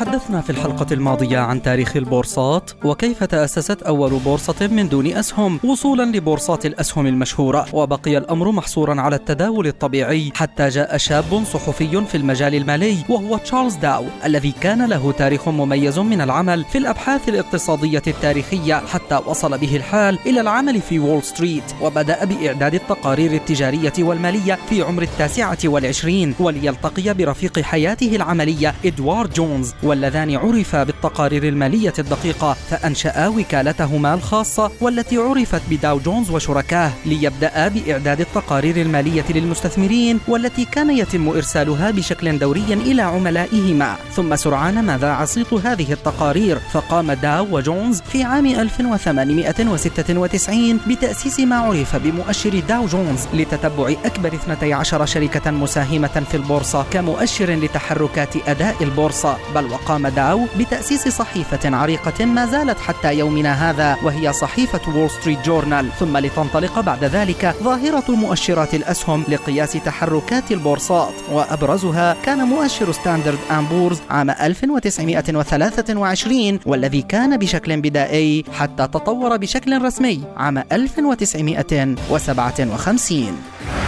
تحدثنا في الحلقة الماضية عن تاريخ البورصات وكيف تأسست أول بورصة من دون أسهم وصولا لبورصات الأسهم المشهورة. وبقي الأمر محصورا على التداول الطبيعي حتى جاء شاب صحفي في المجال المالي وهو تشارلز داو الذي كان له تاريخ مميز من العمل في الأبحاث الاقتصادية التاريخية حتى وصل به الحال إلى العمل في وول ستريت وبدأ بإعداد التقارير التجارية والمالية في عمر التاسعة والعشرين وليلتقي برفيق حياته العملية إدوارد جونز. واللذان عرفا بالتقارير المالية الدقيقة فأنشأ وكالتهما الخاصة والتي عرفت بداو جونز وشركاه ليبدأ بإعداد التقارير المالية للمستثمرين والتي كان يتم إرسالها بشكل دوري إلى عملائهما. ثم سرعان ما ذاع صيت هذه التقارير؟ فقام داو وجونز في عام 1896 بتأسيس ما عرف بمؤشر داو جونز لتتبع أكبر 12 شركة مساهمة في البورصة كمؤشر لتحركات أداء البورصة. بل وقام داو بتأسيس صحيفة عريقة ما زالت حتى يومنا هذا وهي صحيفة وول ستريت جورنال ثم لتنطلق بعد ذلك ظاهرة مؤشرات الأسهم لقياس تحركات البورصات. وأبرزها كان مؤشر ستاندرد أند بورز عام 1923 والذي كان بشكل بدائي حتى تطور بشكل رسمي عام 1957